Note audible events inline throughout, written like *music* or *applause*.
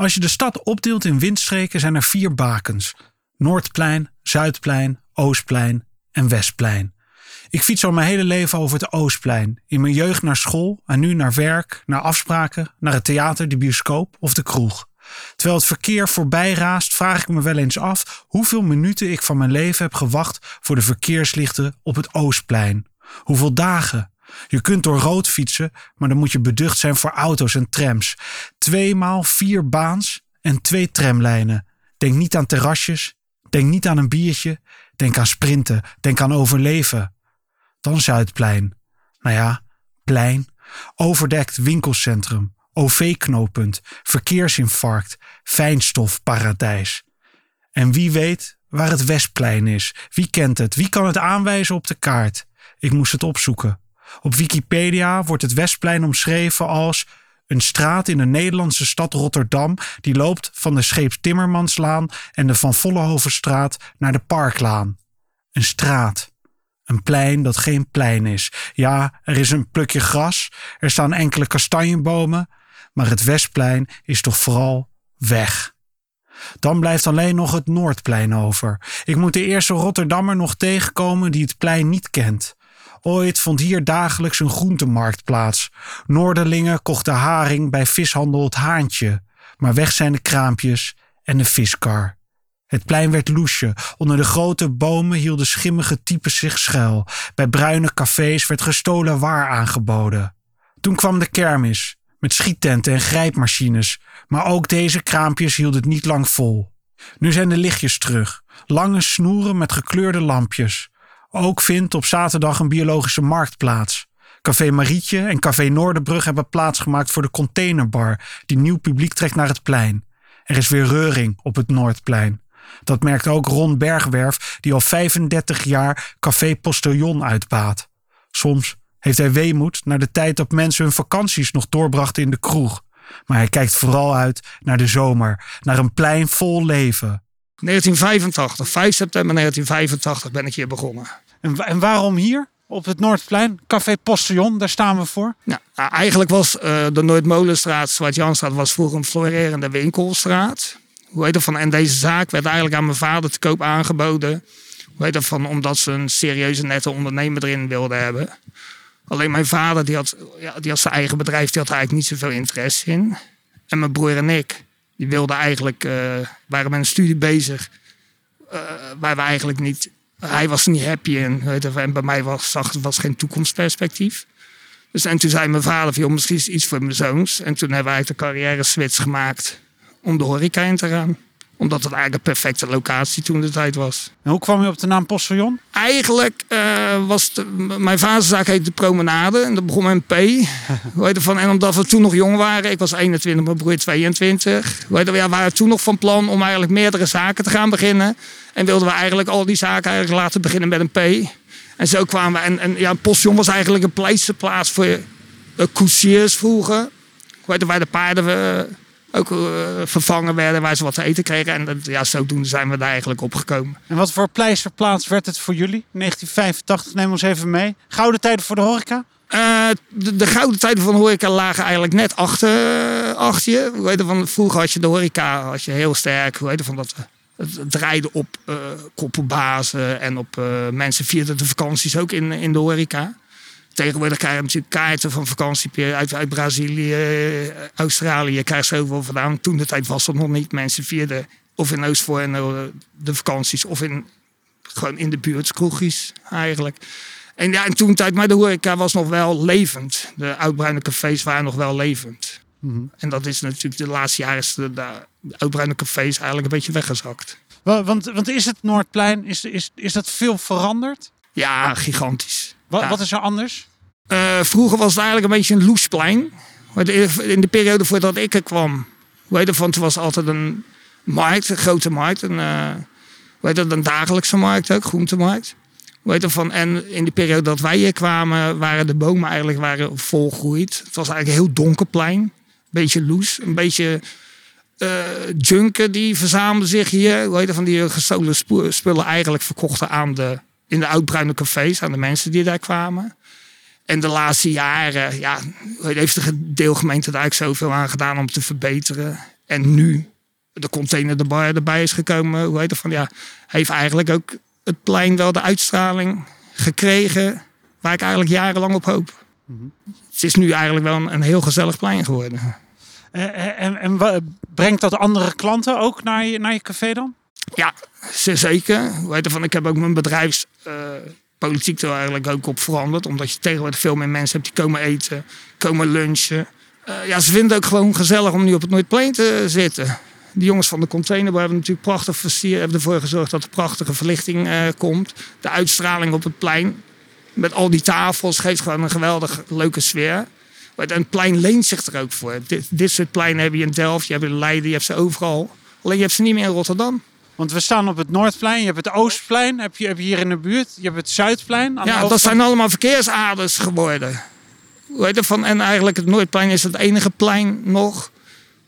Als je de stad opdeelt in windstreken zijn er vier bakens. Noordplein, Zuidplein, Oostplein en Westplein. Ik fiets al mijn hele leven over het Oostplein. In mijn jeugd naar school en nu naar werk, naar afspraken, naar het theater, de bioscoop of de kroeg. Terwijl het verkeer voorbij raast, vraag ik me wel eens af hoeveel minuten ik van mijn leven heb gewacht voor de verkeerslichten op het Oostplein. Hoeveel dagen? Je kunt door rood fietsen, maar dan moet je beducht zijn voor auto's en trams. Tweemaal vier baans en twee tramlijnen. Denk niet aan terrasjes, denk niet aan een biertje, denk aan sprinten, denk aan overleven. Dan Zuidplein. Nou ja, plein. Overdekt winkelcentrum, OV-knooppunt, verkeersinfarct, fijnstofparadijs. En wie weet waar het Westplein is? Wie kent het? Wie kan het aanwijzen op de kaart? Ik moest het opzoeken. Op Wikipedia wordt het Westplein omschreven als een straat in de Nederlandse stad Rotterdam die loopt van de Scheepstimmermanslaan en de Van Vollenhovenstraat naar de Parklaan. Een straat. Een plein dat geen plein is. Ja, er is een plukje gras, er staan enkele kastanjebomen, maar het Westplein is toch vooral weg. Dan blijft alleen nog het Noordplein over. Ik moet de eerste Rotterdammer nog tegenkomen die het plein niet kent. Ooit vond hier dagelijks een groentemarkt plaats. Noorderlingen kochten haring bij vishandel het Haantje. Maar weg zijn de kraampjes en de viskar. Het plein werd loesje. Onder de grote bomen hielden schimmige types zich schuil. Bij bruine cafés werd gestolen waar aangeboden. Toen kwam de kermis, met schiettenten en grijpmachines. Maar ook deze kraampjes hielden het niet lang vol. Nu zijn de lichtjes terug. Lange snoeren met gekleurde lampjes. Ook vindt op zaterdag een biologische markt plaats. Café Marietje en Café Noorderbrug hebben plaatsgemaakt voor de containerbar die nieuw publiek trekt naar het plein. Er is weer reuring op het Noordplein. Dat merkt ook Ron Bergwerf, die al 35 jaar Café Postillon uitbaat. Soms heeft hij weemoed naar de tijd dat mensen hun vakanties nog doorbrachten in de kroeg. Maar hij kijkt vooral uit naar de zomer, naar een plein vol leven. 1985, 5 september 1985 ben ik hier begonnen. En, en waarom hier? Op het Noordplein, Café Postillon, daar staan we voor. Nou, eigenlijk was uh, de Noordmolenstraat, Zwart-Janstraat, was vroeger een florerende winkelstraat. Hoe heet dat van? En deze zaak werd eigenlijk aan mijn vader te koop aangeboden. Hoe heet dat van? Omdat ze een serieuze nette ondernemer erin wilden hebben. Alleen mijn vader, die had, ja, die had zijn eigen bedrijf, die had eigenlijk niet zoveel interesse in. En mijn broer en ik, die wilden eigenlijk, uh, waren met een studie bezig. Uh, waar we eigenlijk niet, hij was niet happy en, en bij mij was, zag, was geen toekomstperspectief. Dus en toen zei mijn vader, joh, misschien is iets voor mijn zoons. En toen hebben wij de carrière switch gemaakt om de horeca in te gaan omdat het eigenlijk een perfecte locatie toen de tijd was. En hoe kwam je op de naam Postillon? Eigenlijk uh, was mijn vaderzaak heette de Promenade. En dat begon met een P. *laughs* Heet van, en omdat we toen nog jong waren. Ik was 21, mijn broer 22. Hoe heet we, waren toen nog van plan om eigenlijk meerdere zaken te gaan beginnen. En wilden we eigenlijk al die zaken eigenlijk laten beginnen met een P. En zo kwamen we. En, en ja, Postillon was eigenlijk een pleisterplaats voor de koetsiers vroeger. Heet waar de paarden... Uh, ook uh, vervangen werden, waar ze wat te eten kregen. En dat, ja, zodoende zijn we daar eigenlijk opgekomen. En wat voor pleisterplaats werd het voor jullie? 1985, neem ons even mee. Gouden tijden voor de horeca? Uh, de, de, gouden tijden van de horeca lagen eigenlijk net achter, achter je. Hoe heet van, vroeger had je de horeca had je heel sterk. Hoe heet van dat? Het draaide op uh, koppelbazen en op mensen vierden de vakanties ook in, in de horeca. Tegenwoordig krijg je natuurlijk kaarten van vakantie uit, uit Brazilië, eh, Australië. Krijg je zoveel vandaan. Toen de tijd was dat nog niet. Mensen vierden of in Oostvoort en eh, de vakanties of in, gewoon in de buurt, kroegjes eigenlijk. En ja, en toen tijd, maar de horeca was nog wel levend. De oudbruine cafés waren nog wel levend. Mhm. En dat is natuurlijk de laatste jaren is de, de oudbruine cafés eigenlijk een beetje weggezakt. Want, want is het Noordplein, is, is, is dat veel veranderd? Ja, gigantisch. Wat, wat is er anders? Uh, vroeger was het eigenlijk een beetje een loesplein. In de periode voordat ik er kwam, weet je, van, het was altijd een markt, een grote markt. Een, weet je, een dagelijkse markt ook, groentemarkt. Weet je, van, en in de periode dat wij hier kwamen, waren de bomen eigenlijk waren volgroeid. Het was eigenlijk een heel donker plein. Beetje loes, een beetje uh, junken die verzamelden zich hier. Weet je, van die gestolen spullen eigenlijk verkochten aan de, in de oudbruine cafés, aan de mensen die daar kwamen. En de laatste jaren ja, heeft de deelgemeente daar eigenlijk zoveel aan gedaan om te verbeteren. En nu de container de bar erbij is gekomen. Hoe heet het van ja, heeft eigenlijk ook het plein wel de uitstraling gekregen waar ik eigenlijk jarenlang op hoop. Het is nu eigenlijk wel een, een heel gezellig plein geworden. Eh, En, en, wa- brengt dat andere klanten ook naar je, naar je café dan? Ja, zeker. Hoe heet het van, ik heb ook mijn bedrijfspolitiek er eigenlijk ook op veranderd. Omdat je tegenwoordig veel meer mensen hebt die komen eten, komen lunchen. Eh, ja, ze vinden het ook gewoon gezellig om nu op het Noordplein te zitten. Die jongens van de containerbar hebben natuurlijk prachtig versierd. Hebben ervoor gezorgd dat er prachtige verlichting eh, komt. De uitstraling op het plein. Met al die tafels geeft gewoon een geweldig leuke sfeer. Maar het plein leent zich er ook voor. Dit, dit soort pleinen heb je in Delft, je hebt in Leiden, je hebt ze overal. Alleen je hebt ze niet meer in Rotterdam. Want we staan op het Noordplein, je hebt het Oostplein, heb je, heb je hier in de buurt. Je hebt het Zuidplein. Aan de Ja, dat zijn allemaal verkeersaders geworden. Hoe heet het van, en eigenlijk het Noordplein is het enige plein nog.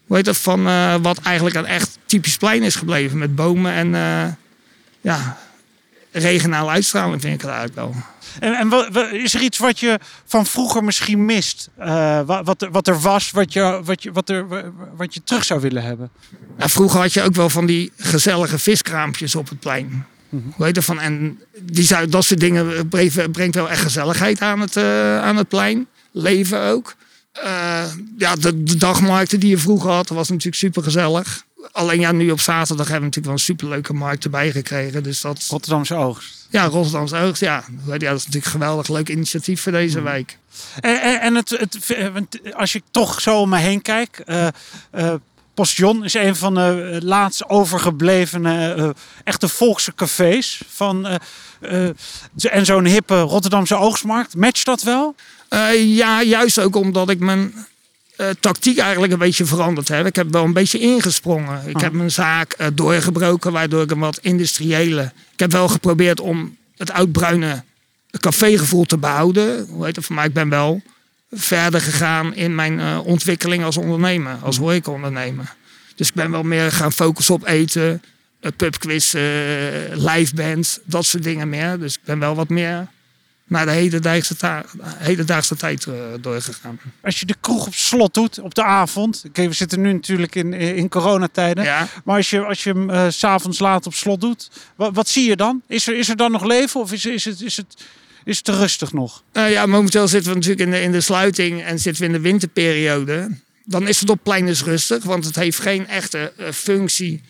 Hoe heet het van, eh, wat eigenlijk een echt typisch plein is gebleven. Met bomen en eh, ja, regionale uitstraling vind ik het eigenlijk wel. En, en is er iets wat je van vroeger misschien mist? Eh, wa- wat, er- wat er was, wat je, wat, je, wat, er, wa- wat je terug zou willen hebben? Nou, vroeger had je ook wel van die gezellige viskraampjes op het plein. Heet het van, en die zou, dat soort dingen brengt, brengt wel echt gezelligheid aan het, eh, aan het plein. Leven ook. Eh, ja, de, de dagmarkten die je vroeger had, was natuurlijk super gezellig. Alleen ja, nu op zaterdag hebben we natuurlijk wel een superleuke markt erbij gekregen. Dus dat, Rotterdamse oogst. ja, Rotterdamse oogst, ja. Dat is natuurlijk een geweldig leuk initiatief voor deze wijk. En, en, en het, het, eh, als ik toch zo om me heen kijk. eh, Postillon is een van de eh, laatst overgebleven eh, echte volkse cafés. Van, eh, en zo'n hippe Rotterdamse oogstmarkt. Matcht dat wel? Ja, juist ook omdat ik mijn tactiek eigenlijk een beetje veranderd heb. Ik heb wel een beetje ingesprongen. Ik heb mijn zaak eh, doorgebroken, waardoor ik een wat industriële... Ik heb wel geprobeerd om het oudbruine cafégevoel te behouden. Hoe heet het voor mij? Ik ben wel verder gegaan in mijn eh, ontwikkeling als ondernemer, als horecaondernemer. Dus ik ben wel meer gaan focussen op eten, pubquiz, uh, live band, dat soort dingen meer. Dus ik ben wel wat meer naar de hedendaagse, ta- hedendaagse tijd uh, doorgegaan. Als je de kroeg op slot doet op de avond. We zitten nu natuurlijk in, in coronatijden. Ja. Maar als je, als je hem uh, s'avonds laat op slot doet. Wat, wat zie je dan? Is er, is er dan nog leven of is, is, het, is, het, is het te rustig nog? Uh, ja, momenteel zitten we natuurlijk in de, in de sluiting en zitten we in de winterperiode. Dan is het op plein dus rustig, want het heeft geen echte uh, functie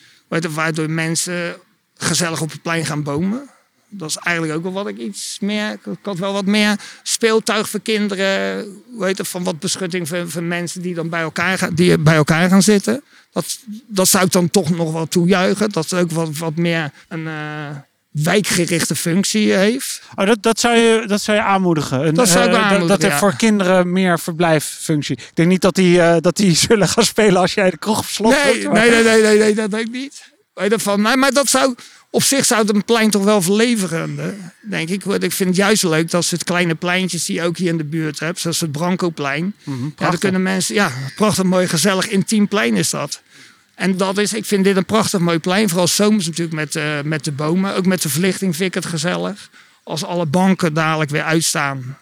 waardoor mensen gezellig op het plein gaan bomen. Dat is eigenlijk ook wel wat ik iets meer. Ik had wel wat meer speeltuig voor kinderen. Hoe heet het, van wat beschutting voor, voor mensen die dan bij elkaar, gaan, die bij elkaar gaan zitten. Dat, dat zou ik dan toch nog wel toejuichen. Dat het ook wat, wat meer een uh, wijkgerichte functie heeft. Oh, dat, dat, zou je, dat zou je aanmoedigen. Een, dat zou ik aanmoedigen, Dat er ja. voor kinderen meer verblijffunctie. Ik denk niet dat die, uh, dat die *laughs* zullen gaan spelen als jij de kroeg op slot nee, nee, nee, nee, nee, nee, dat denk ik niet. Weet nee, maar dat zou op zich zou het een plein toch wel verlevendigen, denk ik. Ik vind het juist leuk dat ze het kleine pleintjes die je ook hier in de buurt hebt, zoals het Brancoplein. Mm -hmm, ja, dan kunnen mensen, ja, prachtig mooi, gezellig, intiem plein is dat. En dat is, ik vind dit een prachtig mooi plein. Vooral zomers natuurlijk met, uh, met de bomen. Ook met de verlichting vind ik het gezellig. Als alle banken dadelijk weer uitstaan,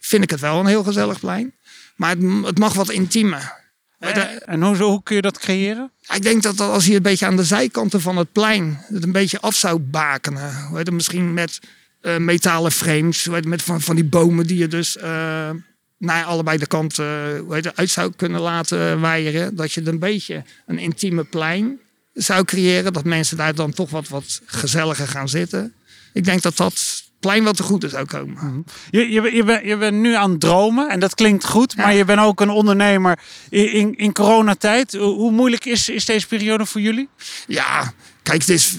vind ik het wel een heel gezellig plein. Maar het, het mag wat intiemer. En, en hoe, hoe, kun je dat creëren? Ik denk dat als je een beetje aan de zijkanten van het plein het een beetje af zou bakenen. Weet misschien met uh, metalen frames, weet met van, van die bomen die je dus uh, naar allebei de kanten weet uit zou kunnen laten waaieren. Dat je een beetje een intieme plein zou creëren. Dat mensen daar dan toch wat, wat gezelliger gaan zitten. Ik denk dat dat plein wat te goed is zou komen. Mm-hmm. Je, je, je, bent, je bent nu aan het dromen en dat klinkt goed, ja. maar je bent ook een ondernemer in, in, coronatijd. Hoe moeilijk is, is deze periode voor jullie? Ja, kijk, het is,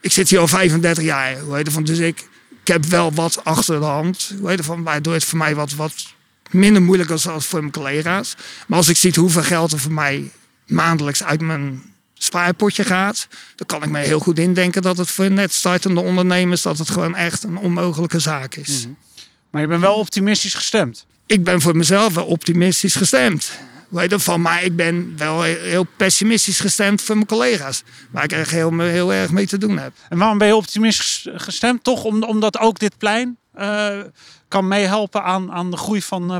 ik zit hier al 35 jaar, hoe heet van, dus ik, ik heb wel wat achter de hand, hoe heet van, waardoor het voor mij wat, wat minder moeilijk is als voor mijn collega's. Maar als ik zie hoeveel geld er voor mij maandelijks uit mijn spaarpotje gaat, dan kan ik me heel goed indenken dat het voor net startende ondernemers dat het gewoon echt een onmogelijke zaak is. Mm -hmm. Maar je bent wel optimistisch gestemd. Ik ben voor mezelf wel optimistisch gestemd. Weet je, van, maar ik ben wel heel pessimistisch gestemd voor mijn collega's. Waar ik er heel, heel erg mee te doen heb. En waarom ben je optimistisch gestemd? Toch omdat ook dit plein uh, kan meehelpen aan, aan de groei van uh?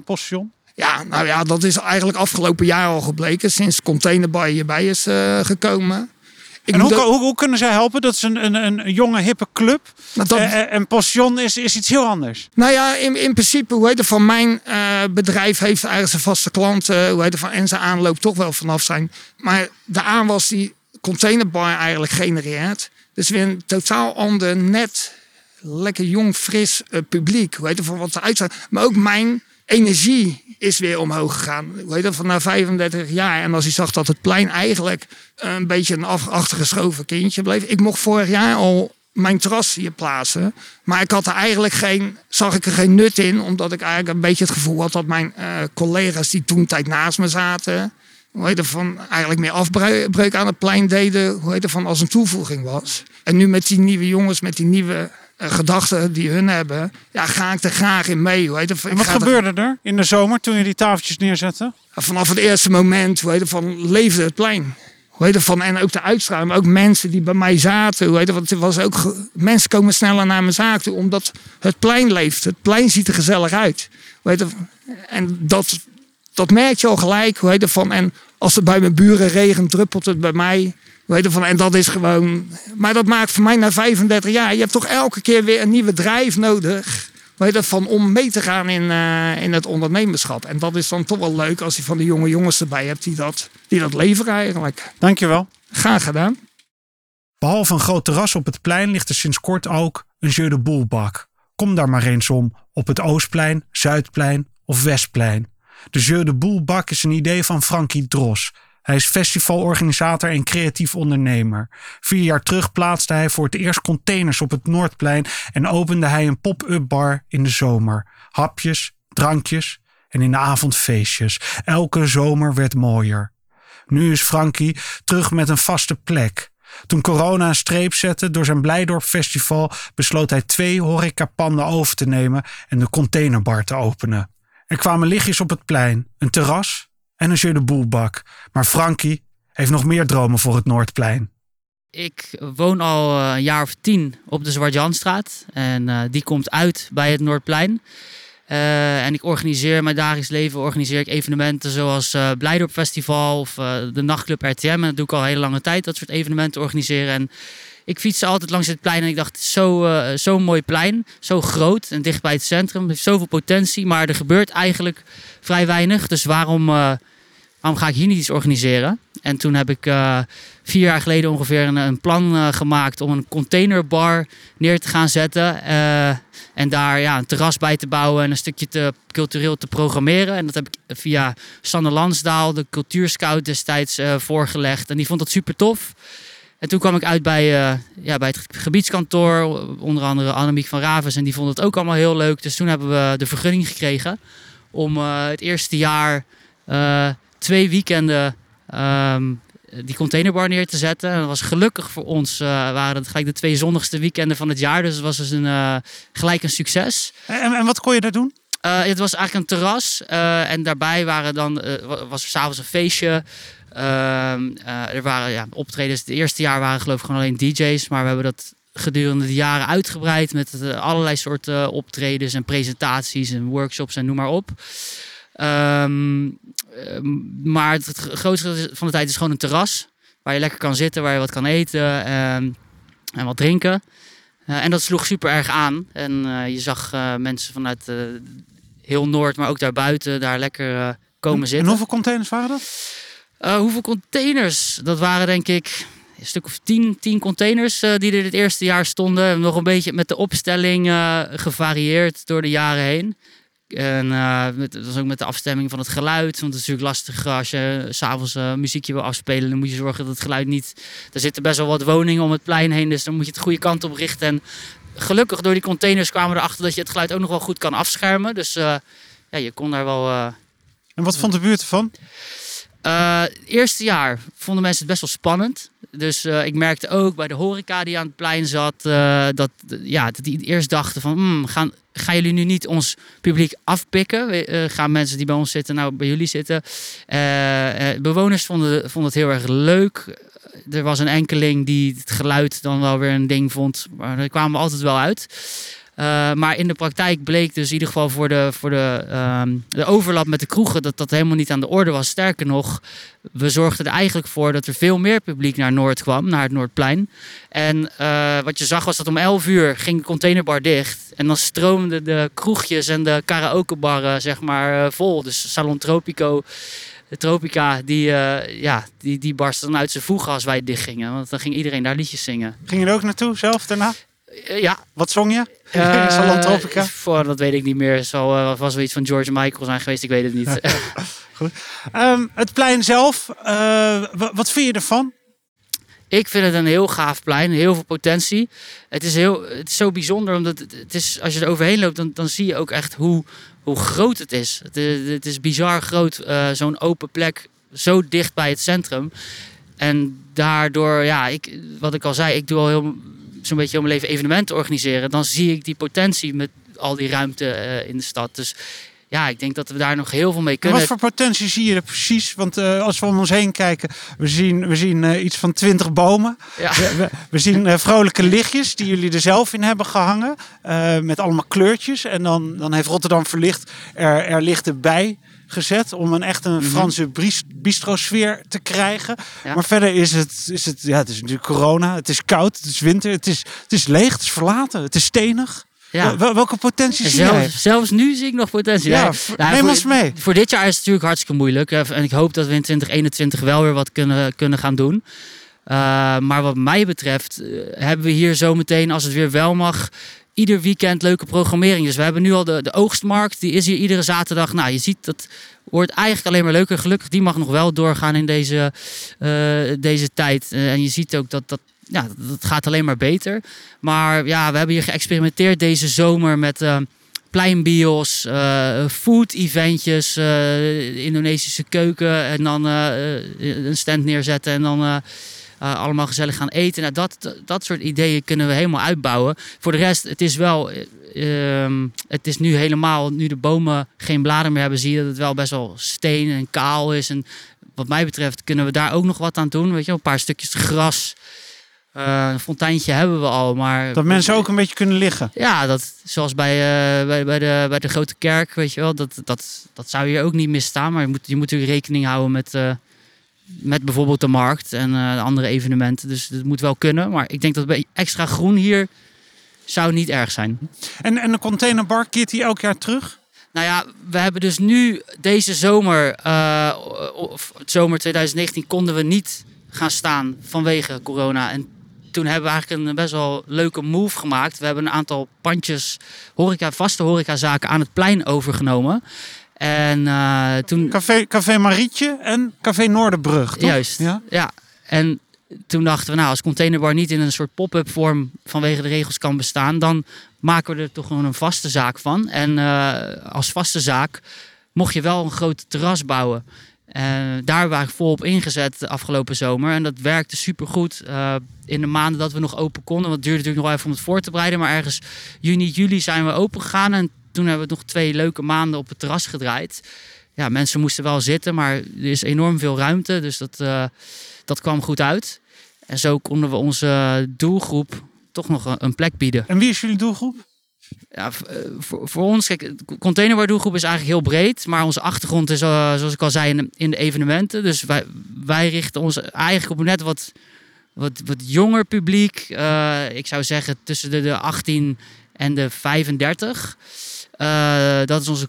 Ja, nou ja, dat is eigenlijk afgelopen jaar al gebleken. Sinds Containerbar hierbij is uh, gekomen. Ik en hoe, hoe, hoe, kunnen zij helpen? Dat is een, een, een jonge, hippe club. Dat... Uh, en Passion is, is iets heel anders. Nou ja, in, in principe, hoe heet het, van mijn uh, bedrijf heeft eigenlijk zijn vaste klanten. Hoe heet het, van, en zijn aanloop toch wel vanaf zijn. Maar de aanwas die containerbar eigenlijk genereert. Dus weer een totaal ander, net, lekker jong, fris uh, publiek. Hoe heet het, van wat ze uitstaat. Maar ook mijn energie is weer omhoog gegaan. Heet dat, van na 35 jaar. En als hij zag dat het plein eigenlijk een beetje een achtergeschoven kindje bleef. Ik mocht vorig jaar al mijn terras hier plaatsen. Maar ik had er eigenlijk geen, zag ik er geen nut in. Omdat ik eigenlijk een beetje het gevoel had dat mijn uh, collega's die toen tijd naast me zaten. Hoe heet van eigenlijk meer afbreuk aan het plein deden. Hoe heet van als een toevoeging was. En nu met die nieuwe jongens, met die nieuwe gedachten die hun hebben, ja, ga ik er graag in mee. Het, en wat gebeurde er... in de zomer toen je die tafeltjes neerzette? Vanaf het eerste moment, heet het, van leefde het plein. Hoe heet van, en ook de uitstraling, maar ook mensen die bij mij zaten. Hoe heet want het was ook, mensen komen sneller naar mijn zaak toe, omdat het plein leeft. Het plein ziet er gezellig uit. Hoe heet en dat, dat merk je al gelijk. Hoe heet van, en als het bij mijn buren regent, druppelt het bij mij. Weet je, van, en dat is gewoon. Maar dat maakt voor mij na 35 jaar. Je hebt toch elke keer weer een nieuwe drijf nodig. Weet je, van om mee te gaan in, uh, in het ondernemerschap. En dat is dan toch wel leuk als je van de jonge jongens erbij hebt die dat, die dat leveren eigenlijk. Dankjewel. Graag gedaan. Behalve een groot terras op het plein ligt er sinds kort ook een Jeu de Boelbak. Kom daar maar eens om op het Oostplein, Zuidplein of Westplein. De Jeu de Boelbak is een idee van Frankie Dros. Hij is festivalorganisator en creatief ondernemer. Vier jaar terug plaatste hij voor het eerst containers op het Noordplein en opende hij een pop-up bar in de zomer. Hapjes, drankjes en in de avond feestjes. Elke zomer werd mooier. Nu is Frankie terug met een vaste plek. Toen corona een streep zette door zijn Blijdorp Festival, besloot hij twee horecapanden over te nemen en de containerbar te openen. Er kwamen lichtjes op het plein, een terras en een jeu de boelbak. Maar Frankie heeft nog meer dromen voor het Noordplein. Ik woon al eh, een jaar of tien op de Zwart-Janstraat. En uh, die komt uit bij het Noordplein. Uh, en ik organiseer mijn dagelijks leven organiseer ik evenementen zoals uh, Blijdorp Festival of de nachtclub RTM. En dat doe ik al een hele lange tijd, dat soort evenementen organiseren. En ik fietste altijd langs het plein en ik dacht, zo, uh, zo'n mooi plein, zo groot en dicht bij het centrum, heeft zoveel potentie, maar er gebeurt eigenlijk vrij weinig. Dus waarom, uh, waarom ga ik hier niet iets organiseren? En toen heb ik uh, vier jaar geleden ongeveer een, een plan gemaakt om een containerbar neer te gaan zetten. en daar ja, een terras bij te bouwen en een stukje te, cultureel te programmeren. En dat heb ik via Sanne Lansdaal, de cultuurscout destijds, voorgelegd. En die vond dat super tof. En toen kwam ik uit bij, uh, ja, bij het gebiedskantoor, onder andere Annemiek van Ravens. En die vond het ook allemaal heel leuk. Dus toen hebben we de vergunning gekregen om uh, het eerste jaar uh, twee weekenden um, die containerbar neer te zetten. En dat was gelukkig voor ons, waren het gelijk de twee zonnigste weekenden van het jaar. Dus het was dus een, gelijk een succes. En, en wat kon je daar doen? Uh, het was eigenlijk een terras uh, en daarbij waren dan, uh, was er s'avonds een feestje. Ehm, eh, er waren ja, optredens. Het eerste jaar waren geloof ik gewoon alleen DJ's. Maar we hebben dat gedurende de jaren uitgebreid met uh, allerlei soorten optredens en presentaties en workshops en noem maar op. Um, maar het, grootste van de tijd is gewoon een terras. Waar je lekker kan zitten, waar je wat kan eten en, en wat drinken. Uh, en dat sloeg super erg aan. En je zag mensen vanuit heel Noord, maar ook daarbuiten, daar lekker komen zitten. En hoeveel containers waren dat? Uh, hoeveel containers? Dat waren denk ik een stuk of tien, tien containers uh, die er het eerste jaar stonden. Nog een beetje met de opstelling uh, gevarieerd door de jaren heen. En met, dat was ook met de afstemming van het geluid. Want het is natuurlijk lastig als je s'avonds muziekje wil afspelen. Dan moet je zorgen dat het geluid niet... Er zitten best wel wat woningen om het plein heen. Dus dan moet je het de goede kant op richten. En gelukkig door die containers kwamen we erachter dat je het geluid ook nog wel goed kan afschermen. Dus ja, je kon daar wel... En wat vond de buurt ervan? Uh, eerste jaar vonden mensen het best wel spannend. Dus uh, ik merkte ook bij de horeca die aan het plein zat, uh, dat, ja, dat die eerst dachten van, hmm, gaan, gaan jullie nu niet ons publiek afpikken? gaan mensen die bij ons zitten nou bij jullie zitten? bewoners vonden, vonden het heel erg leuk. Er was een enkeling die het geluid dan wel weer een ding vond, maar daar kwamen we altijd wel uit. Uh, maar in de praktijk bleek dus in ieder geval voor de, voor de, um, de overlap met de kroegen dat dat helemaal niet aan de orde was. Sterker nog, we zorgden er eigenlijk voor dat er veel meer publiek naar Noord kwam, naar het Noordplein. En uh, wat je zag was dat om 11 uur ging de containerbar dicht. En dan stroomden de kroegjes en de karaokebarren zeg maar uh, vol. Dus Salon Tropico de Tropica, die, uh, ja, die, die barstte dan uit zijn voegen als wij dicht gingen. Want dan ging iedereen daar liedjes zingen. Ging je er ook naartoe zelf daarna? Uh, ja. Wat zong je? *laughs* Uh, Salon Tropica? Voor, dat weet ik niet meer. Het zal was wel iets van George Michael zijn geweest, ik weet het niet. *laughs* Goed. Um, het plein zelf, wat vind je ervan? Ik vind het een heel gaaf plein, heel veel potentie. Het is, heel, het is zo bijzonder, omdat het, het is, als je er overheen loopt, dan, dan zie je ook echt hoe, hoe groot het is. Het, het is bizar groot, uh, zo'n open plek, zo dicht bij het centrum. En daardoor, ja, ik, wat ik al zei, ik doe al heel, zo'n beetje om mijn leven evenementen organiseren. Dan zie ik die potentie met al die ruimte uh, in de stad. Dus ja, ik denk dat we daar nog heel veel mee kunnen. Wat voor potentie zie je er precies? Want uh, als we om ons heen kijken, we zien, we zien uh, iets van twintig bomen. Ja. We, we, we, zien uh, vrolijke lichtjes die jullie er zelf in hebben gehangen. met allemaal kleurtjes. En dan, dan heeft Rotterdam Verlicht er, er lichten bij gezet om een echt een -hmm. Franse bistrosfeer te krijgen. Ja. Maar verder is het, is het, ja, het is natuurlijk corona, het is koud, het is winter, het is, het is leeg, het is verlaten, het is stenig. Ja. Welke potentie zie jij? Zelfs nu zie ik nog potentie. Ja, nee, neem voor, ons mee. Voor dit jaar is het natuurlijk hartstikke moeilijk. En ik hoop dat we in 2021 wel weer wat kunnen, kunnen gaan doen. Uh, maar wat mij betreft uh, hebben we hier zometeen, als het weer wel mag, ieder weekend leuke programmering. Dus we hebben nu al de, de oogstmarkt. Die is hier iedere zaterdag. Nou, je ziet dat wordt eigenlijk alleen maar leuker. Gelukkig, die mag nog wel doorgaan in deze, uh, deze tijd. en je ziet ook dat, dat ja, dat gaat alleen maar beter. Maar ja, we hebben hier geëxperimenteerd deze zomer met uh, pleinbios, food eventjes, uh, Indonesische keuken en dan een stand neerzetten en dan allemaal gezellig gaan eten. Nou, dat, dat soort ideeën kunnen we helemaal uitbouwen. Voor de rest, het is wel, ehm, het is nu helemaal, nu de bomen geen bladeren meer hebben, zie je dat het wel best wel steen en kaal is. En wat mij betreft kunnen we daar ook nog wat aan doen. Weet je, een paar stukjes gras. Uh, een fonteintje hebben we al, maar... Dat mensen ook een beetje kunnen liggen. Ja, dat, zoals bij, uh, bij, bij, de, bij de grote kerk, weet je wel. Dat, dat, dat zou hier ook niet misstaan. Maar je moet, je moet natuurlijk rekening houden met, uh, met bijvoorbeeld de markt en andere evenementen. Dus dat moet wel kunnen. Maar ik denk dat bij extra groen hier zou niet erg zijn. En, en de containerbar, keert die elk jaar terug? Nou ja, we hebben dus nu deze zomer, of zomer 2019, konden we niet gaan staan vanwege corona. En toen hebben we eigenlijk een best wel leuke move gemaakt. We hebben een aantal pandjes, horeca, vaste horecazaken aan het plein overgenomen. En uh, toen... Café, Café Marietje en Café Noorderbrug, toch? Juist, ja. ja. En toen dachten we, nou, als containerbar niet in een soort pop-up vorm vanwege de regels kan bestaan, dan maken we er toch gewoon een vaste zaak van. En uh, als vaste zaak mocht je wel een groot terras bouwen. Uh, daar waren we volop ingezet de afgelopen zomer. En dat werkte supergoed. Uh, in de maanden dat we nog open konden. Want het duurde natuurlijk nog wel even om het voor te bereiden. Maar ergens juni, juli zijn we open gegaan. En toen hebben we nog twee leuke maanden op het terras gedraaid. Ja, mensen moesten wel zitten, maar er is enorm veel ruimte. Dus dat, uh, dat kwam goed uit. En zo konden we onze doelgroep toch nog een plek bieden. En wie is jullie doelgroep? Ja, voor, voor ons, kijk, containerwaardoelgroep is eigenlijk heel breed. Maar onze achtergrond is, uh, zoals ik al zei, in de, in de, evenementen. Dus wij, wij richten ons eigenlijk op net wat, wat, wat jonger publiek. Uh, ik zou zeggen tussen de, de 18 en de 35. Uh, dat is onze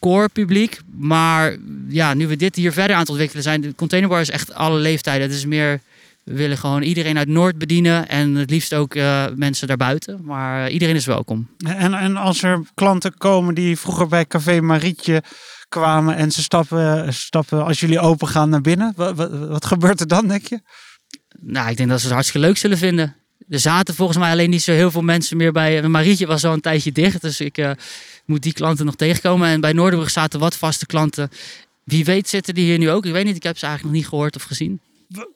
core publiek. Maar ja, nu we dit hier verder aan het ontwikkelen zijn, de containerbar is echt alle leeftijden. Het is meer we willen gewoon iedereen uit Noord bedienen en het liefst ook uh, mensen daarbuiten. Maar uh, iedereen is welkom. En, en als er klanten komen die vroeger bij Café Marietje kwamen en ze stappen, stappen als jullie open gaan naar binnen, wat, wat, wat gebeurt er dan, denk je? Nou, ik denk dat ze het hartstikke leuk zullen vinden. Er zaten volgens mij alleen niet zo heel veel mensen meer bij. Marietje was al een tijdje dicht, dus ik uh, moet die klanten nog tegenkomen. En bij Noorderbrug zaten wat vaste klanten. Wie weet zitten die hier nu ook. Ik weet niet, ik heb ze eigenlijk nog niet gehoord of gezien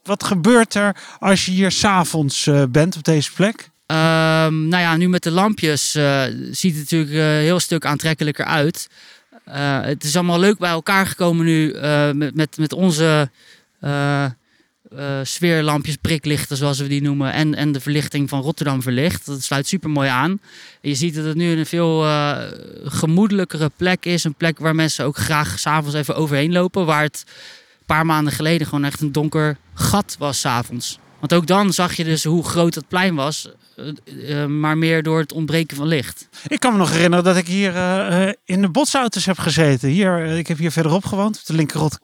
wat gebeurt er als je hier s'avonds uh, bent op deze plek? Um, nou ja, nu met de lampjes uh, ziet het natuurlijk een heel stuk aantrekkelijker uit. het is allemaal leuk bij elkaar gekomen nu met, met, met onze eh, sfeerlampjes, priklichten zoals we die noemen. En, en de verlichting van Rotterdam verlicht. Dat sluit super mooi aan. Je ziet dat het nu een veel uh, gemoedelijkere plek is. Een plek waar mensen ook graag s'avonds even overheen lopen. Waar het een paar maanden geleden gewoon echt een donker gat was s'avonds. Want ook dan zag je dus hoe groot het plein was. Uh, maar meer door het ontbreken van licht. Ik kan me nog herinneren dat ik hier uh, in de botsauto's heb gezeten. Hier, ik heb hier verderop gewoond, op de linkerrotte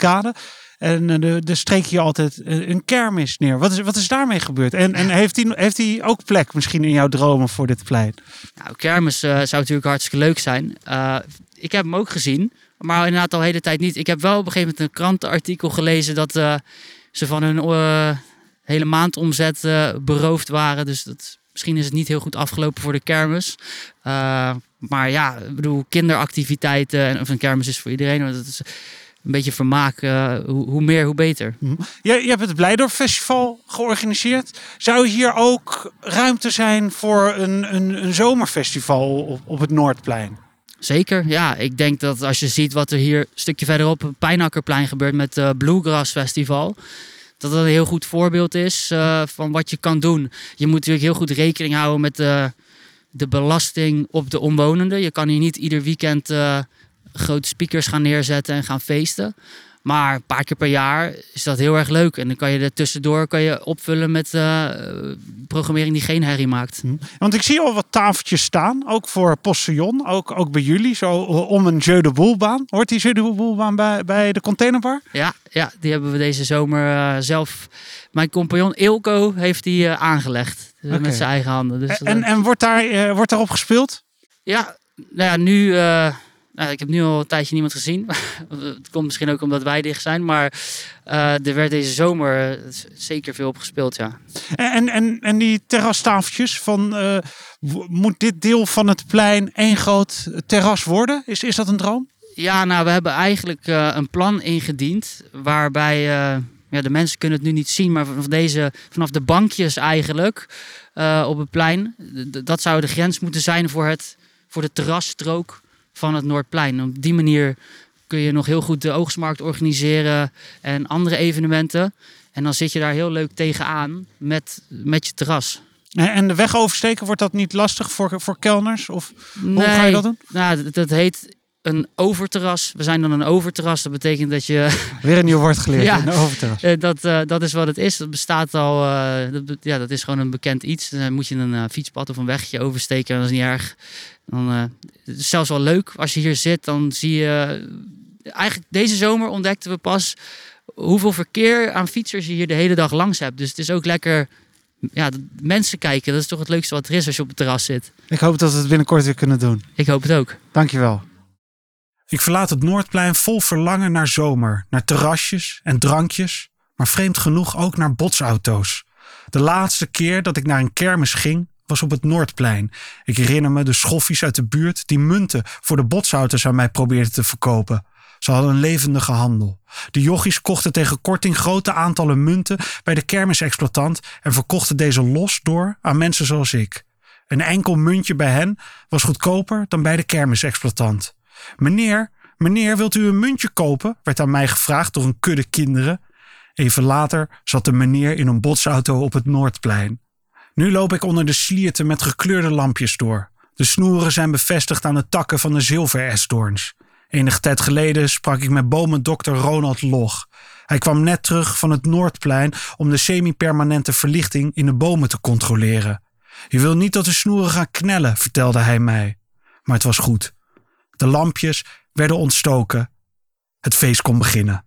En de, de streek hier altijd een kermis neer. Wat is, wat is daarmee gebeurd? En, en heeft, hij, heeft hij ook plek misschien in jouw dromen voor dit plein? Nou, kermis uh, zou natuurlijk hartstikke leuk zijn. ik heb hem ook gezien, maar inderdaad al de hele tijd niet. Ik heb wel op een gegeven moment een krantenartikel gelezen dat ze van hun hele maandomzet beroofd waren. Dus dat Misschien is het niet heel goed afgelopen voor de kermis. Uh, maar ja, ik bedoel, kinderactiviteiten. Of een kermis is voor iedereen. Dat is een beetje vermaak. Uh, hoe, hoe, meer, hoe beter. Mhm. Je, je hebt het Blijdorp Festival georganiseerd. Zou hier ook ruimte zijn voor een, een, een zomerfestival op, op het Noordplein? Zeker, ja. Ik denk dat als je ziet wat er hier een stukje verderop op Pijnakkerplein gebeurt met het Bluegrass Festival dat dat een heel goed voorbeeld is uh, van wat je kan doen. Je moet natuurlijk heel goed rekening houden met de, de belasting op de omwonenden. Je kan hier niet ieder weekend uh, grote speakers gaan neerzetten en gaan feesten. Maar een paar keer per jaar is dat heel erg leuk. En dan kan je er tussendoor kan je opvullen met uh, programmering die geen herrie maakt. Hm. Want ik zie al wat tafeltjes staan, ook voor Postillon, ook, ook bij jullie, zo om een Jeu de Boelbaan. Hoort die Jeu de Boelbaan bij, bij de containerbar? Ja, ja, die hebben we deze zomer uh, zelf. Mijn compagnon Ilko heeft die uh, aangelegd okay. met zijn eigen handen. Dus en, en wordt, daar, wordt daarop gespeeld? Ja, nou ja, nu nou, ik heb nu al een tijdje niemand gezien. *laughs* het komt misschien ook omdat wij dicht zijn. Maar uh, er werd deze zomer zeker veel op gespeeld, ja. En, en, en die terrastafeltjes, van, uh, moet dit deel van het plein één groot terras worden? Is, is dat een droom? Ja, nou, we hebben eigenlijk uh, een plan ingediend. Waarbij, ja, de mensen kunnen het nu niet zien, maar vanaf, deze, vanaf de bankjes eigenlijk op het plein. Dat zou de grens moeten zijn voor, het, voor de terrasstrook van het Noordplein. Op die manier kun je nog heel goed de oogstmarkt organiseren en andere evenementen. En dan zit je daar heel leuk tegenaan met, met je terras. En de weg oversteken, wordt dat niet lastig voor, voor kelners? Of hoe ga je dat doen? Nou, dat heet een overterras. We zijn dan een overterras. Dat betekent dat je... *laughs* Weer een nieuw woord geleerd. ja, een overterras. Eh, dat, uh, dat is wat het is. Dat bestaat al... Uh, dat, ja, dat is gewoon een bekend iets. Dan moet je een uh, fietspad of een wegje oversteken. Dat is niet erg. Dan, het is zelfs wel leuk. Als je hier zit, dan zie je... eigenlijk deze zomer ontdekten we pas hoeveel verkeer aan fietsers je hier de hele dag langs hebt. Dus het is ook lekker ja, mensen kijken. Dat is toch het leukste wat er is als je op het terras zit. Ik hoop dat we het binnenkort weer kunnen doen. Ik hoop het ook. Dankjewel. Ik verlaat het Noordplein vol verlangen naar zomer, naar terrasjes en drankjes, maar vreemd genoeg ook naar botsauto's. De laatste keer dat ik naar een kermis ging, was op het Noordplein. Ik herinner me de schoffies uit de buurt die munten voor de botsauto's aan mij probeerden te verkopen. Ze hadden een levendige handel. De jochies kochten tegen korting grote aantallen munten bij de kermisexploitant en verkochten deze los door aan mensen zoals ik. Een enkel muntje bij hen was goedkoper dan bij de kermisexploitant. Meneer, meneer, wilt u een muntje kopen? werd aan mij gevraagd door een kudde kinderen. Even later zat de meneer in een botsauto op het Noordplein. Nu loop ik onder de slierten met gekleurde lampjes door. De snoeren zijn bevestigd aan de takken van de zilveresdoorns. Enige tijd geleden sprak ik met bomendokter Ronald Log. Hij kwam net terug van het Noordplein om de semi-permanente verlichting in de bomen te controleren. Je wil niet dat de snoeren gaan knellen, vertelde hij mij. Maar het was goed. De lampjes werden ontstoken. Het feest kon beginnen.